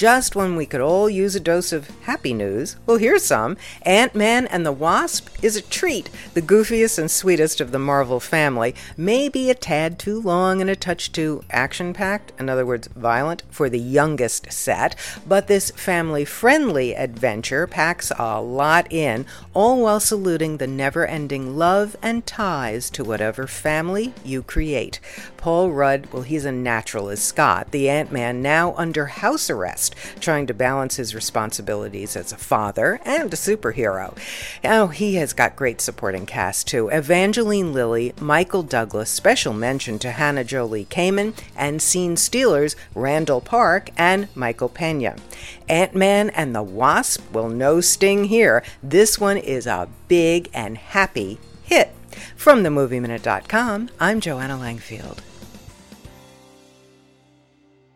just when we could all use a dose of happy news, well, here's some. Ant Man and the Wasp is a treat. The goofiest and sweetest of the Marvel family, maybe a tad too long and a touch too action packed, in other words, violent, for the youngest set, but this family friendly adventure packs a lot in, all while saluting the never ending love and ties to whatever family you create. Paul Rudd, well, he's a natural as Scott, the Ant Man now under house arrest, trying to balance his responsibilities as a father and a superhero. Oh, he has got great supporting cast too. Evangeline Lilly, Michael Douglas, special mention to Hannah John-Kamen, and scene stealers Randall Park and Michael Pena. Ant Man and the Wasp, will no sting here. This one is a big and happy hit. From themovieminute.com, I'm Joanna Langfield.